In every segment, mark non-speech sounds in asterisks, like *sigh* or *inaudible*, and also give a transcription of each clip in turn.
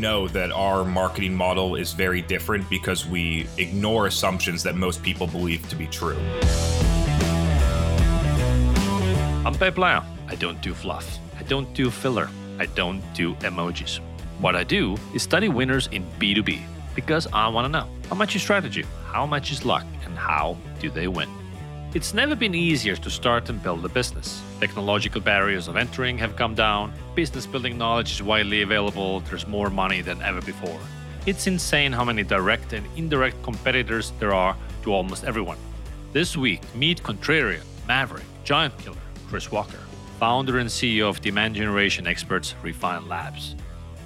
know that our marketing model is very different because we ignore assumptions that most people believe to be true. I'm Peep Laja. I don't do fluff. I don't do filler. I don't do emojis. What I do is study winners in B2B because I want to know how much is strategy, how much is luck, and how do they win. It's never been easier to start and build a business. Technological barriers of entering have come down, business building knowledge is widely available, there's more money than ever before. It's insane how many direct and indirect competitors there are to almost everyone. This week, meet Contrarian, Maverick, Giant Killer, Chris Walker, founder and CEO of demand generation experts Refine Labs.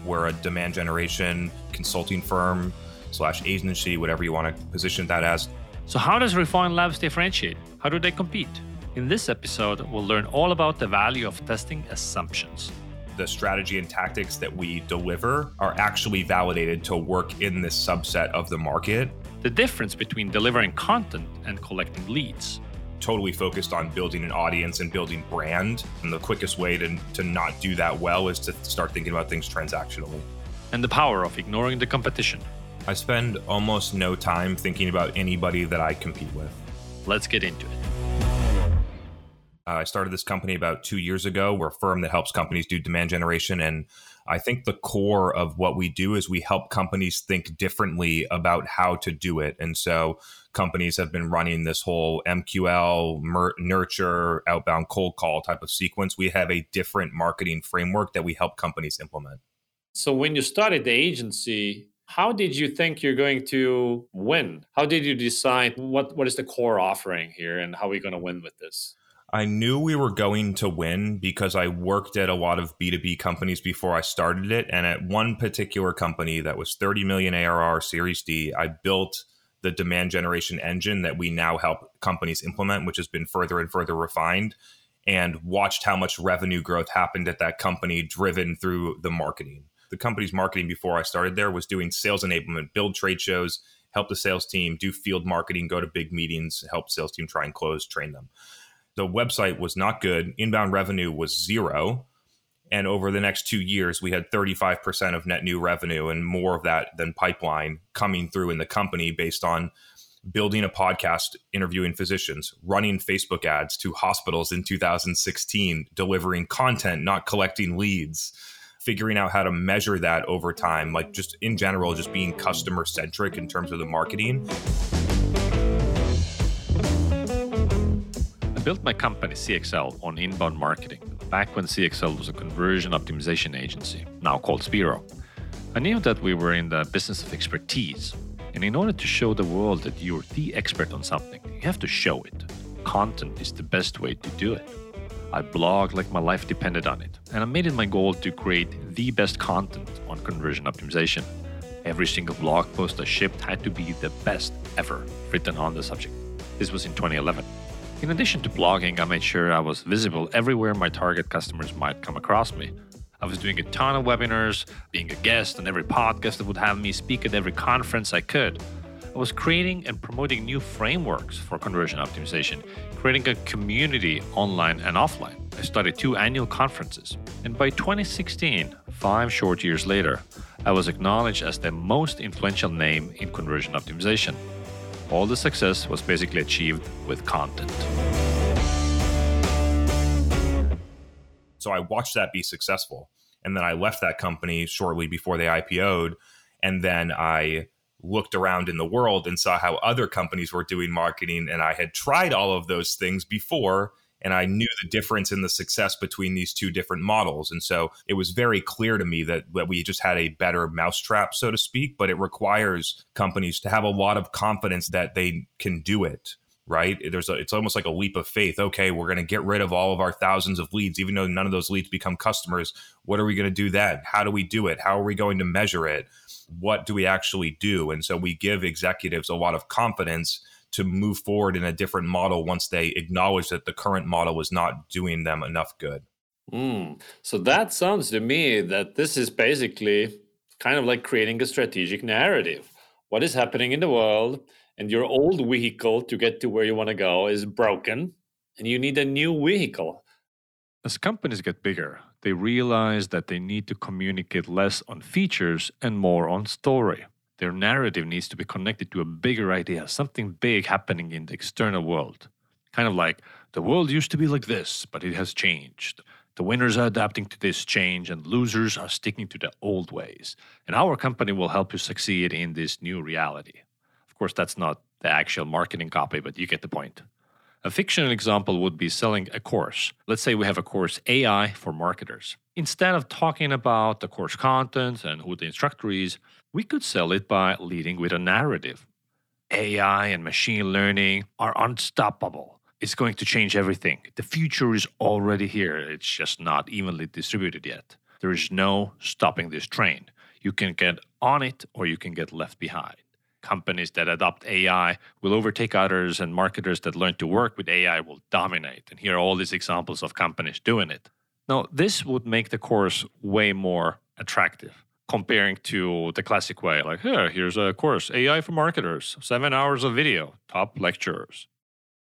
We're a demand generation consulting firm slash agency, whatever you want to position that as. So, how does Refine Labs differentiate? How do they compete? In this episode, we'll learn all about the value of testing assumptions. The strategy and tactics that we deliver are actually validated to work in this subset of the market. The difference between delivering content and collecting leads. Totally focused on building an audience and building brand. And the quickest way to, to not do that well is to start thinking about things transactionally. And the power of ignoring the competition. I spend almost no time thinking about anybody that I compete with. Let's get into it. Uh, I started this company about two years ago. We're a firm that helps companies do demand generation. And I think the core of what we do is we help companies think differently about how to do it. And so companies have been running this whole MQL, mer- nurture, outbound cold call type of sequence. We have a different marketing framework that we help companies implement. So when you started the agency, how did you think you're going to win? How did you decide what, what is the core offering here and how are we going to win with this? I knew we were going to win because I worked at a lot of B2B companies before I started it. And at one particular company that was 30 million ARR Series D, I built the demand generation engine that we now help companies implement, which has been further and further refined, and watched how much revenue growth happened at that company driven through the marketing. The company's marketing before I started there was doing sales enablement, build trade shows, help the sales team, do field marketing, go to big meetings, help sales team try and close, train them the website was not good. Inbound revenue was zero. And over the next two years, we had 35% of net new revenue and more of that than pipeline coming through in the company based on building a podcast, interviewing physicians, running Facebook ads to hospitals in 2016, delivering content, not collecting leads, figuring out how to measure that over time, like just in general, just being customer centric in terms of the marketing. Built my company CXL on inbound marketing back when CXL was a conversion optimization agency, now called Speero. I knew that we were in the business of expertise, and in order to show the world that you're the expert on something, you have to show it. Content is the best way to do it. I blogged like my life depended on it, and I made it my goal to create the best content on conversion optimization. Every single blog post I shipped had to be the best ever written on the subject. This was in 2011. In addition to blogging, I made sure I was visible everywhere my target customers might come across me. I was doing a ton of webinars, being a guest on every podcast that would have me speak at every conference I could. I was creating and promoting new frameworks for conversion optimization, creating a community online and offline. I started two annual conferences, and by 2016, five short years later, I was acknowledged as the most influential name in conversion optimization. All the success was basically achieved with content. So I watched that be successful. And then I left that company shortly before they IPO'd. And then I looked around in the world and saw how other companies were doing marketing. And I had tried all of those things before and I knew the difference in the success between these two different models. And so it was very clear to me that, that we just had a better mousetrap, so to speak, but it requires companies to have a lot of confidence that they can do it right? There's a, it's almost like a leap of faith. Okay we're going to get rid of all of our thousands of leads even though none of those leads become customers. What are we going to do then? How do we do it? How are we going to measure it? What do we actually do? And so we give executives a lot of confidence to move forward in a different model once they acknowledge that the current model was not doing them enough good. Mm. So that sounds to me that this is basically kind of like creating a strategic narrative. What is happening in the world, and your old vehicle to get to where you want to go is broken, and you need a new vehicle. As companies get bigger, they realize that they need to communicate less on features and more on story. Their narrative needs to be connected to a bigger idea, something big happening in the external world. Kind of like the world used to be like this, but it has changed. The winners are adapting to this change and losers are sticking to the old ways. And our company will help you succeed in this new reality. Of course, that's not the actual marketing copy, but you get the point. A fictional example would be selling a course. Let's say we have a course AI for marketers. Instead of talking about the course content and who the instructor is, we could sell it by leading with a narrative. AI and machine learning are unstoppable. It's going to change everything. The future is already here. It's just not evenly distributed yet. There is no stopping this train. You can get on it or you can get left behind companies that adopt AI will overtake others, and marketers that learn to work with AI will dominate. And here are all these examples of companies doing it. Now, this would make the course way more attractive comparing to the classic way like, here, here's a course, AI for marketers, seven hours of video, top lecturers.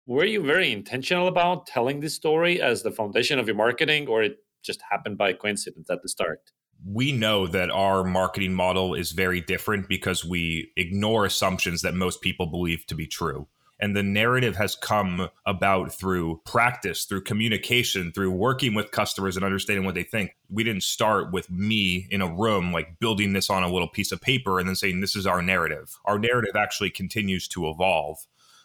Were you very intentional about telling this story as the foundation of your marketing, or it just happened by coincidence at the start? we know that our marketing model is very different because we ignore assumptions that most people believe to be true. And the narrative has come about through practice, through communication, through working with customers and understanding what they think. We didn't start with me in a room, like building this on a little piece of paper and then saying, this is our narrative. Our narrative actually continues to evolve.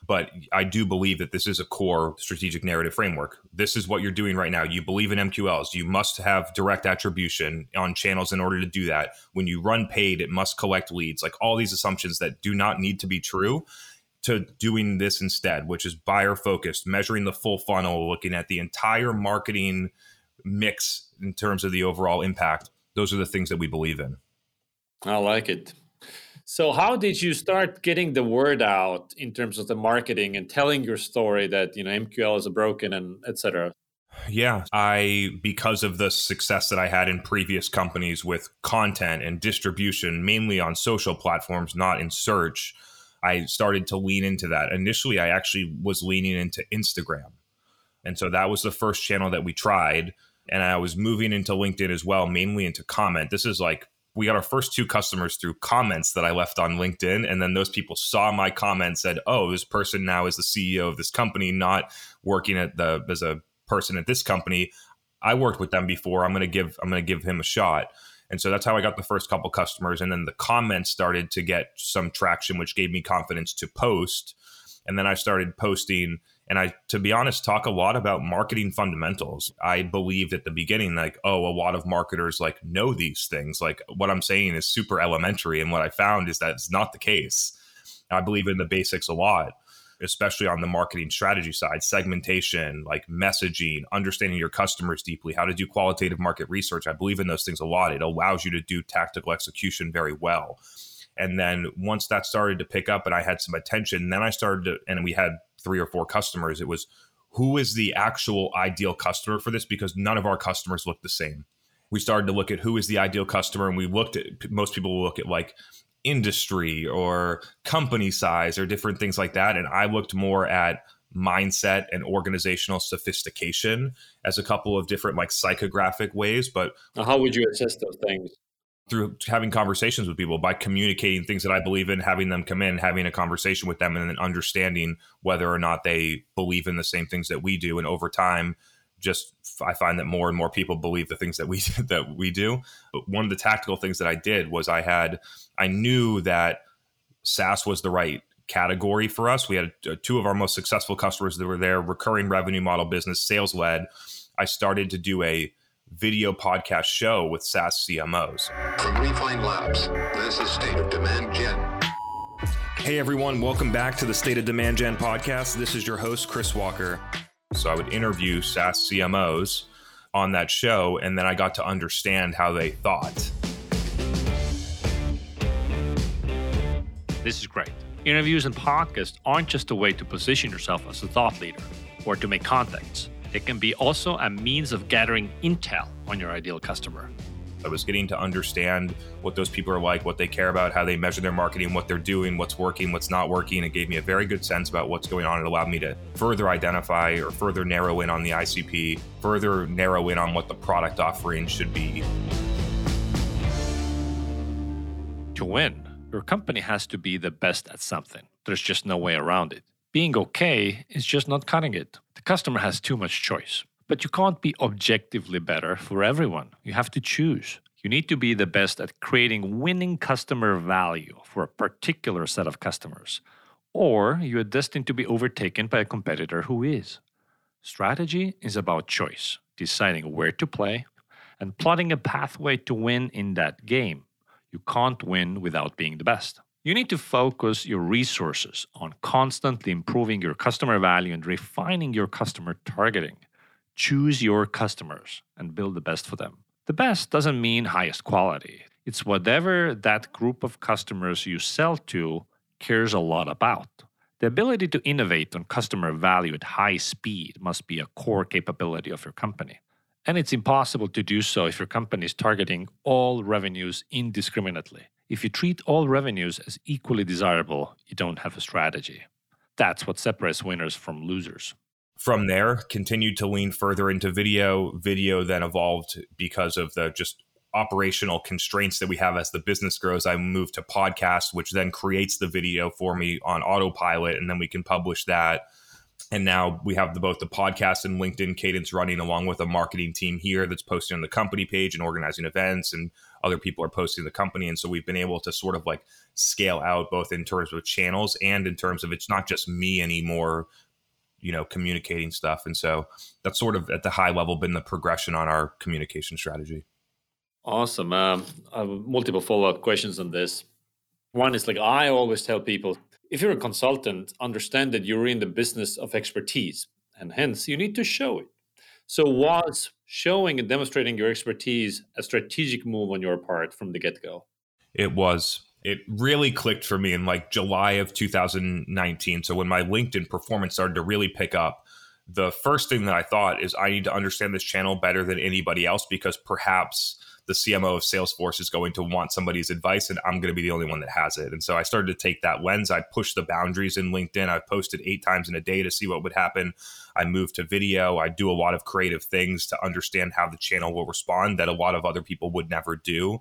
But I do believe that this is a core strategic narrative framework. This is what you're doing right now. You believe in MQLs. You must have direct attribution on channels in order to do that. When you run paid, it must collect leads. Like all these assumptions that do not need to be true to doing this instead, which is buyer focused, measuring the full funnel, looking at the entire marketing mix in terms of the overall impact. Those are the things that we believe in. I like it. So, how did you start getting the word out in terms of the marketing and telling your story that you know MQL is broken and etc. Yeah, I because of the success that I had in previous companies with content and distribution, mainly on social platforms, not in search, I started to lean into that. Initially, I actually was leaning into Instagram. And so that was the first channel that we tried. And I was moving into LinkedIn as well, mainly into comment. This is like we got our first two customers through comments that I left on LinkedIn. And then those people saw my comment, said, Oh, this person now is the CEO of this company, not working at the as a person at this company. I worked with them before. I'm gonna give I'm gonna give him a shot. And so that's how I got the first couple customers. And then the comments started to get some traction, which gave me confidence to post. And then I started posting and I, to be honest, talk a lot about marketing fundamentals. I believed at the beginning, like, oh, a lot of marketers like know these things. Like what I'm saying is super elementary. And what I found is that it's not the case. I believe in the basics a lot, especially on the marketing strategy side, segmentation, like messaging, understanding your customers deeply, how to do qualitative market research. I believe in those things a lot. It allows you to do tactical execution very well. And then once that started to pick up and I had some attention, then I started to, and we had three or four customers, it was who is the actual ideal customer for this? Because none of our customers look the same. We started to look at who is the ideal customer, and we looked at most people look at like industry or company size or different things like that. And I looked more at mindset and organizational sophistication as a couple of different like psychographic ways. But how would you assess those things? through having conversations with people by communicating things that I believe in, having them come in, having a conversation with them, and then understanding whether or not they believe in the same things that we do. And over time, just I find that more and more people believe the things that we *laughs* that we do. But one of the tactical things that I did was I had I knew that SaaS was the right category for us. We had uh, two of our most successful customers that were there, recurring revenue model business, sales led. I started to do a video podcast show with SaaS CMOs. From Refine Labs, this is State of Demand Gen. Hey everyone, welcome back to the State of Demand Gen podcast. This is your host, Chris Walker. So I would interview SaaS CMOs on that show, and then I got to understand how they thought. This is great. Interviews and podcasts aren't just a way to position yourself as a thought leader or to make contacts. They can be also a means of gathering intel on your ideal customer. I was getting to understand what those people are like, what they care about, how they measure their marketing, what they're doing, what's working, what's not working. It gave me a very good sense about what's going on. It allowed me to further identify or further narrow in on the ICP, further narrow in on what the product offering should be. To win, your company has to be the best at something. There's just no way around it. Being okay is just not cutting it. The customer has too much choice. But you can't be objectively better for everyone. You have to choose. You need to be the best at creating winning customer value for a particular set of customers, or you are destined to be overtaken by a competitor who is. Strategy is about choice, deciding where to play, and plotting a pathway to win in that game. You can't win without being the best. You need to focus your resources on constantly improving your customer value and refining your customer targeting. Choose your customers and build the best for them. The best doesn't mean highest quality. It's whatever that group of customers you sell to cares a lot about. The ability to innovate on customer value at high speed must be a core capability of your company. And it's impossible to do so if your company is targeting all revenues indiscriminately. If you treat all revenues as equally desirable, you don't have a strategy. That's what separates winners from losers from there continued to lean further into video video then evolved because of the just operational constraints that we have as the business grows. I moved to podcast which then creates the video for me on autopilot and then we can publish that. And now we have the, both the podcast and linkedin cadence running along with a marketing team here that's posting on the company page and organizing events and other people are posting the company. And so we've been able to sort of like scale out both in terms of channels and in terms of it's not just me anymore you know communicating stuff. And so that's sort of at the high level been the progression on our communication strategy. Awesome. Um, I have multiple follow-up questions on this. One is like i always tell people if you're a consultant understand that you're in the business of expertise and hence you need to show it. So was showing and demonstrating your expertise a strategic move on your part from the get-go? It was it really clicked for me in like July of 2019. So when my LinkedIn performance started to really pick up, the first thing that I thought is I need to understand this channel better than anybody else because perhaps the CMO of Salesforce is going to want somebody's advice and I'm going to be the only one that has it. And so I started to take that lens. I pushed the boundaries in LinkedIn. I posted eight times in a day to see what would happen. I moved to video. I do a lot of creative things to understand how the channel will respond that a lot of other people would never do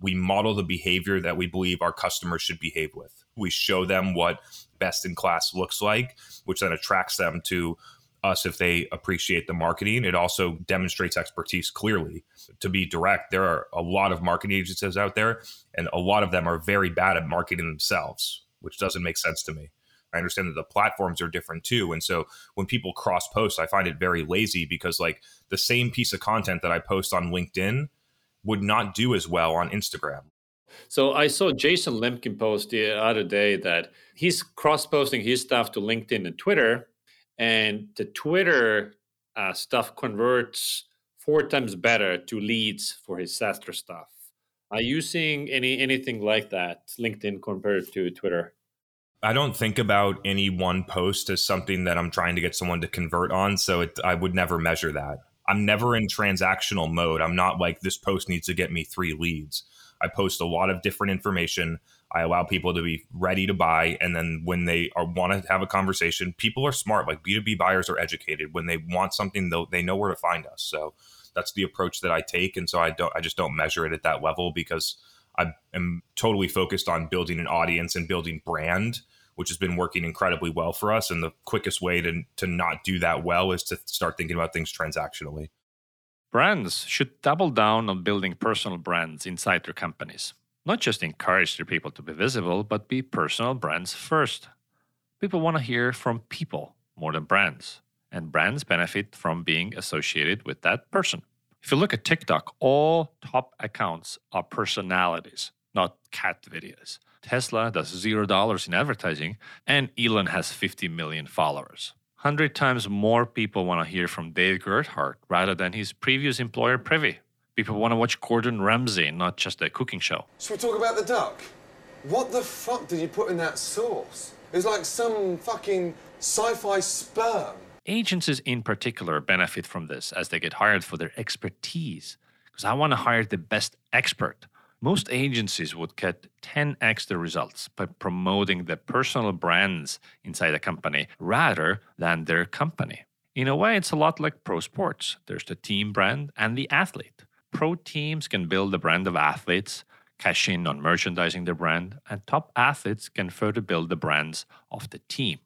we model the behavior that we believe our customers should behave with. We show them what best in class looks like, which then attracts them to us if they appreciate the marketing. It also demonstrates expertise clearly. To be direct, there are a lot of marketing agencies out there, and a lot of them are very bad at marketing themselves, which doesn't make sense to me. I understand that the platforms are different too. And so when people cross post, I find it very lazy because, like, the same piece of content that I post on LinkedIn would not do as well on Instagram. So I saw Jason Lemkin post the other day that he's cross posting his stuff to LinkedIn and Twitter, and the Twitter uh, stuff converts four times better to leads for his SaaStr stuff. Are you seeing any anything like that LinkedIn compared to Twitter? I don't think about any one post as something that I'm trying to get someone to convert on, so it, I would never measure that. I'm never in transactional mode. I'm not like this post needs to get me three leads. I post a lot of different information. I allow people to be ready to buy. And then when they are want to have a conversation, people are smart. Like B2B buyers are educated. When they want something, they know where to find us. So that's the approach that I take. And so I don't, I just don't measure it at that level because I am totally focused on building an audience and building brand which has been working incredibly well for us. And the quickest way to, to not do that well is to start thinking about things transactionally. Brands should double down on building personal brands inside their companies. Not just encourage their people to be visible, but be personal brands first. People want to hear from people more than brands, and brands benefit from being associated with that person. If you look at TikTok, all top accounts are personalities, not cat videos. Tesla does zero dollars in advertising, and Elon has 50 million followers. 100 times more people want to hear from Dave Gerhardt rather than his previous employer, Privy. People want to watch Gordon Ramsay, not just a cooking show. Should we talk about the duck? What the fuck did you put in that sauce? It's like some fucking sci fi sperm. Agencies in particular benefit from this as they get hired for their expertise because I want to hire the best expert. Most agencies would get 10x the results by promoting the personal brands inside a company rather than their company. In a way, it's a lot like pro sports. There's the team brand and the athlete. Pro teams can build a brand of athletes, cash in on merchandising their brand, and top athletes can further build the brands of the team.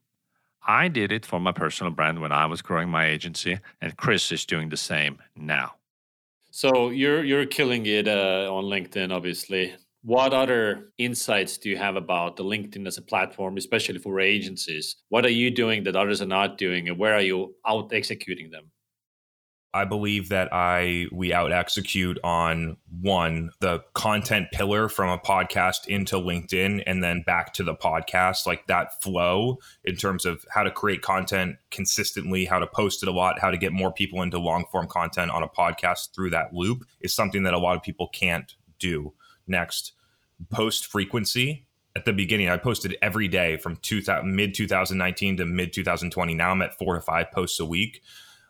I did it for my personal brand when I was growing my agency, and Chris is doing the same now. So you're you're killing it uh, on LinkedIn, obviously. What other insights do you have about the LinkedIn as a platform, especially for agencies? What are you doing that others are not doing, and where are you out executing them? I believe that I we out execute on one the content pillar from a podcast into LinkedIn and then back to the podcast like that flow in terms of how to create content consistently how to post it a lot how to get more people into long form content on a podcast through that loop is something that a lot of people can't do. Next post frequency. At the beginning I posted every day from 2000 mid 2019 to mid 2020 now I'm at 4 to 5 posts a week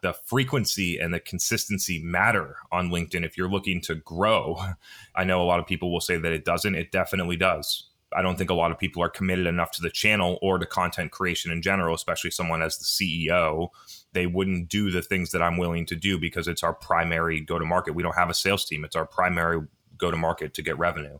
the frequency and the consistency matter on LinkedIn if you're looking to grow. *laughs* I know a lot of people will say that it doesn't. It definitely does. I don't think a lot of people are committed enough to the channel or to content creation in general, especially someone as the CEO. They wouldn't do the things that I'm willing to do because it's our primary go to market. We don't have a sales team, it's our primary go to market to get revenue.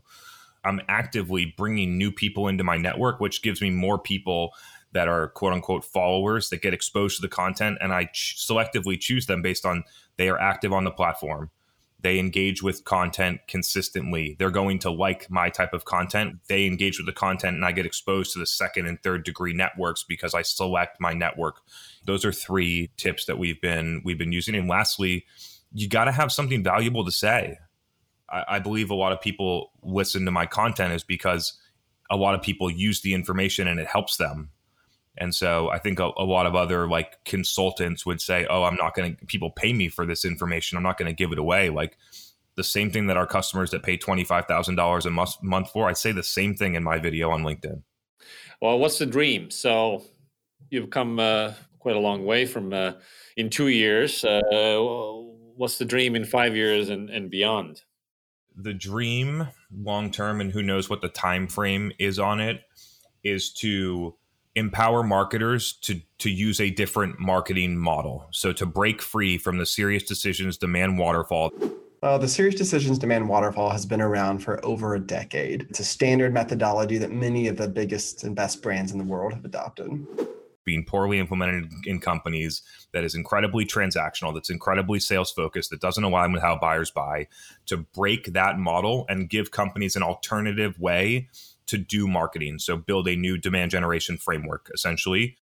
I'm actively bringing new people into my network, which gives me more people that are quote unquote followers that get exposed to the content and I ch- selectively choose them based on they are active on the platform. They engage with content consistently. They're going to like my type of content. They engage with the content and I get exposed to the second and third degree networks because I select my network. Those are three tips that we've been we've been using. And lastly, you got to have something valuable to say. I, I believe a lot of people listen to my content is because a lot of people use the information and it helps them and so I think a, a, lot of other like consultants would say, "Oh, I'm not going to people pay me for this information. I'm not going to give it away." Like the same thing that our customers that pay twenty five thousand dollars a month for. I'd say the same thing in my video on LinkedIn. Well, what's the dream? So you've come uh, quite a long way from uh, in two years. Uh, what's the dream in five years and, and beyond? The dream, long term, and who knows what the time frame is on it, is to empower marketers to to use a different marketing model. So to break free from the SiriusDecisions demand waterfall. Uh, the SiriusDecisions demand waterfall has been around for over a decade. It's a standard methodology that many of the biggest and best brands in the world have adopted. Being poorly implemented in companies that is incredibly transactional, that's incredibly sales focused, that doesn't align with how buyers buy, to break that model and give companies an alternative way to do marketing. So build a new demand generation framework, essentially.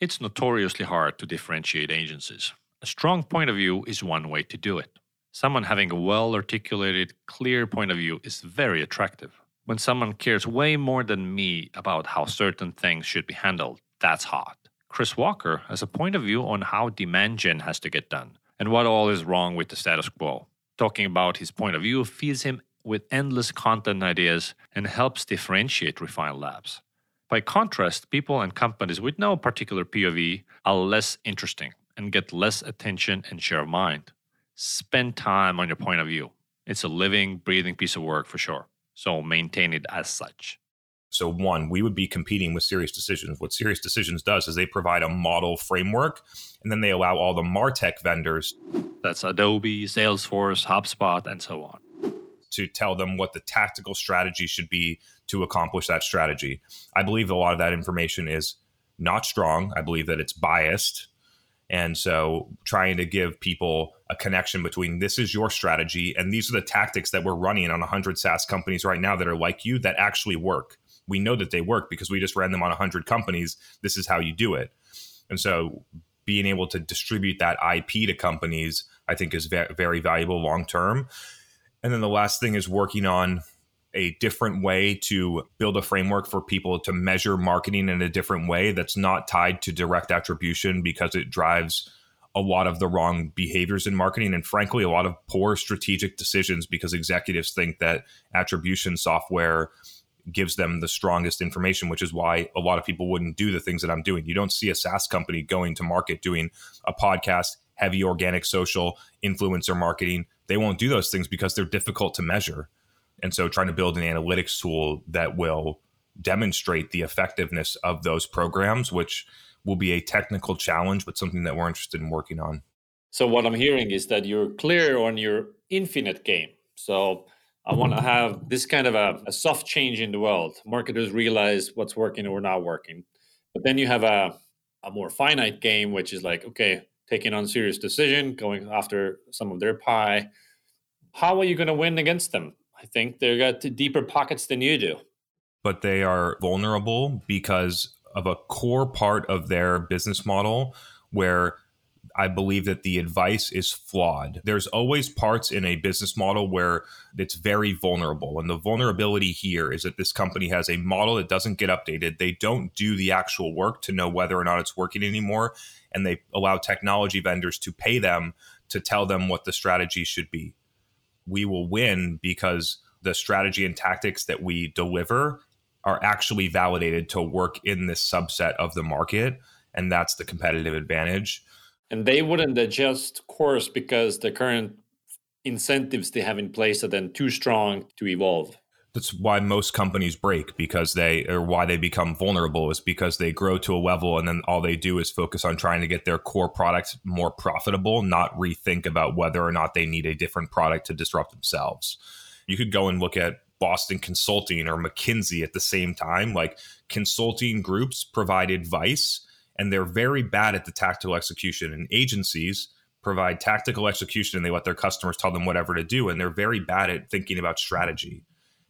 It's notoriously hard to differentiate agencies. A strong point of view is one way to do it. Someone having a well articulated, clear point of view is very attractive. When someone cares way more than me about how certain things should be handled, that's hot. Chris Walker has a point of view on how demand gen has to get done and what all is wrong with the status quo. Talking about his point of view feeds him with endless content ideas and helps differentiate Refine Labs. By contrast, people and companies with no particular POV are less interesting and get less attention and share of mind. Spend time on your point of view. It's a living, breathing piece of work for sure. So maintain it as such. So, one, we would be competing with SiriusDecisions. What SiriusDecisions does is they provide a model framework and then they allow all the MarTech vendors that's Adobe, Salesforce, HubSpot, and so on to tell them what the tactical strategy should be to accomplish that strategy. I believe a lot of that information is not strong. I believe that it's biased. And so trying to give people a connection between this is your strategy and these are the tactics that we're running on 100 SaaS companies right now that are like you that actually work. We know that they work because we just ran them on 100 companies. This is how you do it. And so being able to distribute that IP to companies, I think is very valuable long term. And then the last thing is working on a different way to build a framework for people to measure marketing in a different way that's not tied to direct attribution because it drives a lot of the wrong behaviors in marketing and frankly a lot of poor strategic decisions because executives think that attribution software gives them the strongest information which is why a lot of people wouldn't do the things that I'm doing. You don't see a SaaS company going to market doing a podcast, heavy organic social influencer marketing they won't do those things because they're difficult to measure. And so trying to build an analytics tool that will demonstrate the effectiveness of those programs, which will be a technical challenge, but something that we're interested in working on. So what I'm hearing is that you're clear on your infinite game. So I want to have this kind of a, a, soft change in the world. Marketers realize what's working or not working. But then you have a, a more finite game, which is like, okay, taking on SiriusDecision, going after some of their pie. How are you going to win against them? I think they've got deeper pockets than you do. But they are vulnerable because of a core part of their business model where I believe that the advice is flawed. There's always parts in a business model where it's very vulnerable. And the vulnerability here is that this company has a model that doesn't get updated. They don't do the actual work to know whether or not it's working anymore. And they allow technology vendors to pay them to tell them what the strategy should be. We will win because the strategy and tactics that we deliver are actually validated to work in this subset of the market. And that's the competitive advantage and they wouldn't adjust course because the current incentives they have in place are then too strong to evolve. That's why most companies break because they or why they become vulnerable is because they grow to a level and then all they do is focus on trying to get their core product more profitable not rethink about whether or not they need a different product to disrupt themselves. You could go and look at Boston Consulting or McKinsey at the same time. Like consulting groups provide advice and they're very bad at the tactical execution. And agencies provide tactical execution and they let their customers tell them whatever to do. And they're very bad at thinking about strategy.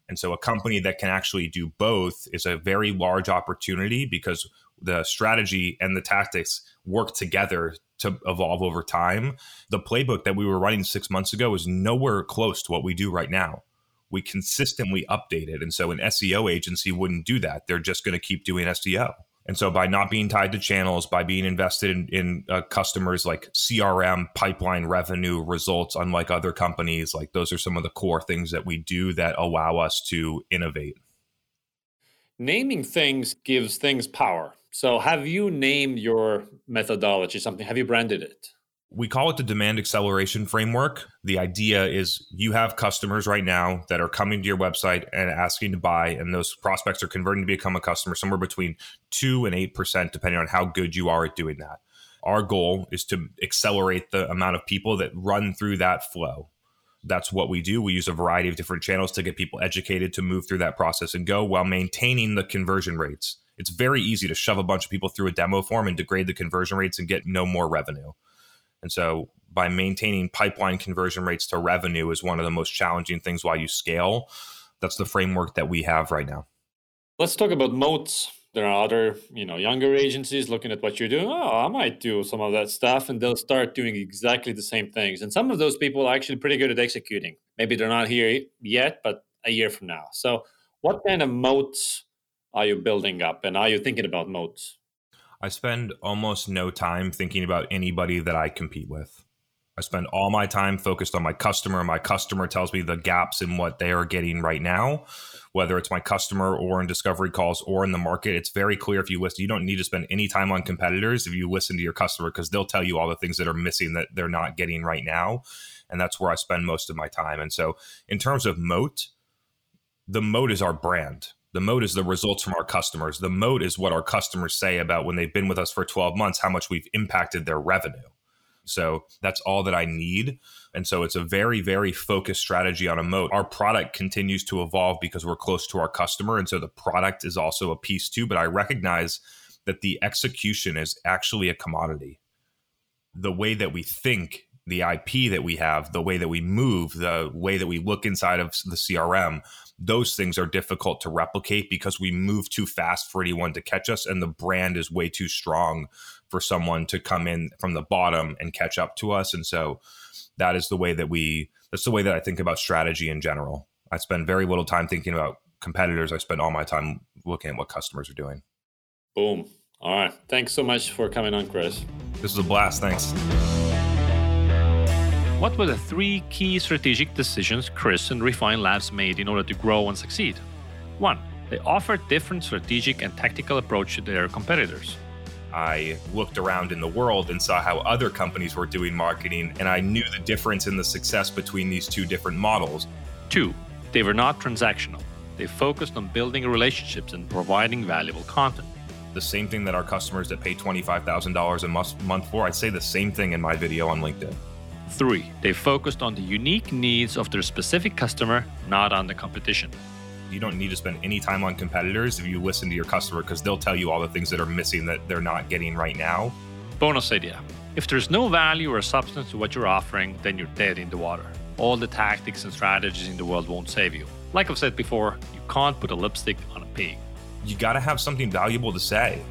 And so a company that can actually do both is a very large opportunity because the strategy and the tactics work together to evolve over time. The playbook that we were running six months ago is nowhere close to what we do right now. We consistently update it. And so an SEO agency wouldn't do that. They're just going to keep doing SEO. And so by not being tied to channels, by being invested in, in uh, customers like CRM, pipeline revenue results, unlike other companies, like those are some of the core things that we do that allow us to innovate. Naming things gives things power. So have you named your methodology something? Have you branded it? We call it the demand acceleration framework. The idea is you have customers right now that are coming to your website and asking to buy, and those prospects are converting to become a customer somewhere between 2 and 8%, depending on how good you are at doing that. Our goal is to accelerate the amount of people that run through that flow. That's what we do. We use a variety of different channels to get people educated to move through that process and go while maintaining the conversion rates. It's very easy to shove a bunch of people through a demo form and degrade the conversion rates and get no more revenue and so by maintaining pipeline conversion rates to revenue is one of the most challenging things while you scale. That's the framework that we have right now. Let's talk about moats. There are other, you know, younger agencies looking at what you're doing. Oh, I might do some of that stuff, and they'll start doing exactly the same things. And some of those people are actually pretty good at executing. Maybe they're not here yet, but a year from now. So, what kind of moats are you building up, and are you thinking about moats? I spend almost no time thinking about anybody that I compete with. I spend all my time focused on my customer. My customer tells me the gaps in what they are getting right now, whether it's my customer or in discovery calls or in the market. It's very clear if you listen, you don't need to spend any time on competitors if you listen to your customer because they'll tell you all the things that are missing that they're not getting right now. And that's where I spend most of my time. And so, in terms of moat, the moat is our brand the moat is the results from our customers. The moat is what our customers say about when they've been with us for 12 months, how much we've impacted their revenue. So that's all that I need. And so it's a very, very focused strategy on a moat. Our product continues to evolve because we're close to our customer. And so the product is also a piece too. But I recognize that the execution is actually a commodity. The way that we think the IP that we have, the way that we move, the way that we look inside of the CRM, those things are difficult to replicate because we move too fast for anyone to catch us and the brand is way too strong for someone to come in from the bottom and catch up to us and so that is the way that we that's the way that I think about strategy in general. I spend very little time thinking about competitors. I spend all my time looking at what customers are doing. Boom. All right. Thanks so much for coming on, Chris. This was a blast. Thanks. What were the three key strategic decisions Chris and Refine Labs made in order to grow and succeed? 1. They offered different strategic and tactical approach to their competitors. I looked around in the world and saw how other companies were doing marketing, and I knew the difference in the success between these two different models. Two, they were not transactional. They focused on building relationships and providing valuable content. The same thing that our customers that pay $25,000 a month for, I'd say the same thing in my video on LinkedIn. Three, they focused on the unique needs of their specific customer, not on the competition. You don't need to spend any time on competitors if you listen to your customer because they'll tell you all the things that are missing that they're not getting right now. Bonus idea if there's no value or substance to what you're offering, then you're dead in the water. All the tactics and strategies in the world won't save you. Like I've said before, you can't put a lipstick on a pig. You got to have something valuable to say.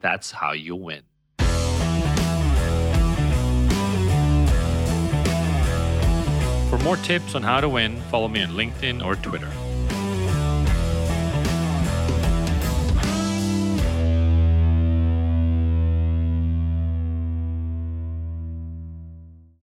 That's how you win. For more tips on how to win, follow me on LinkedIn or Twitter.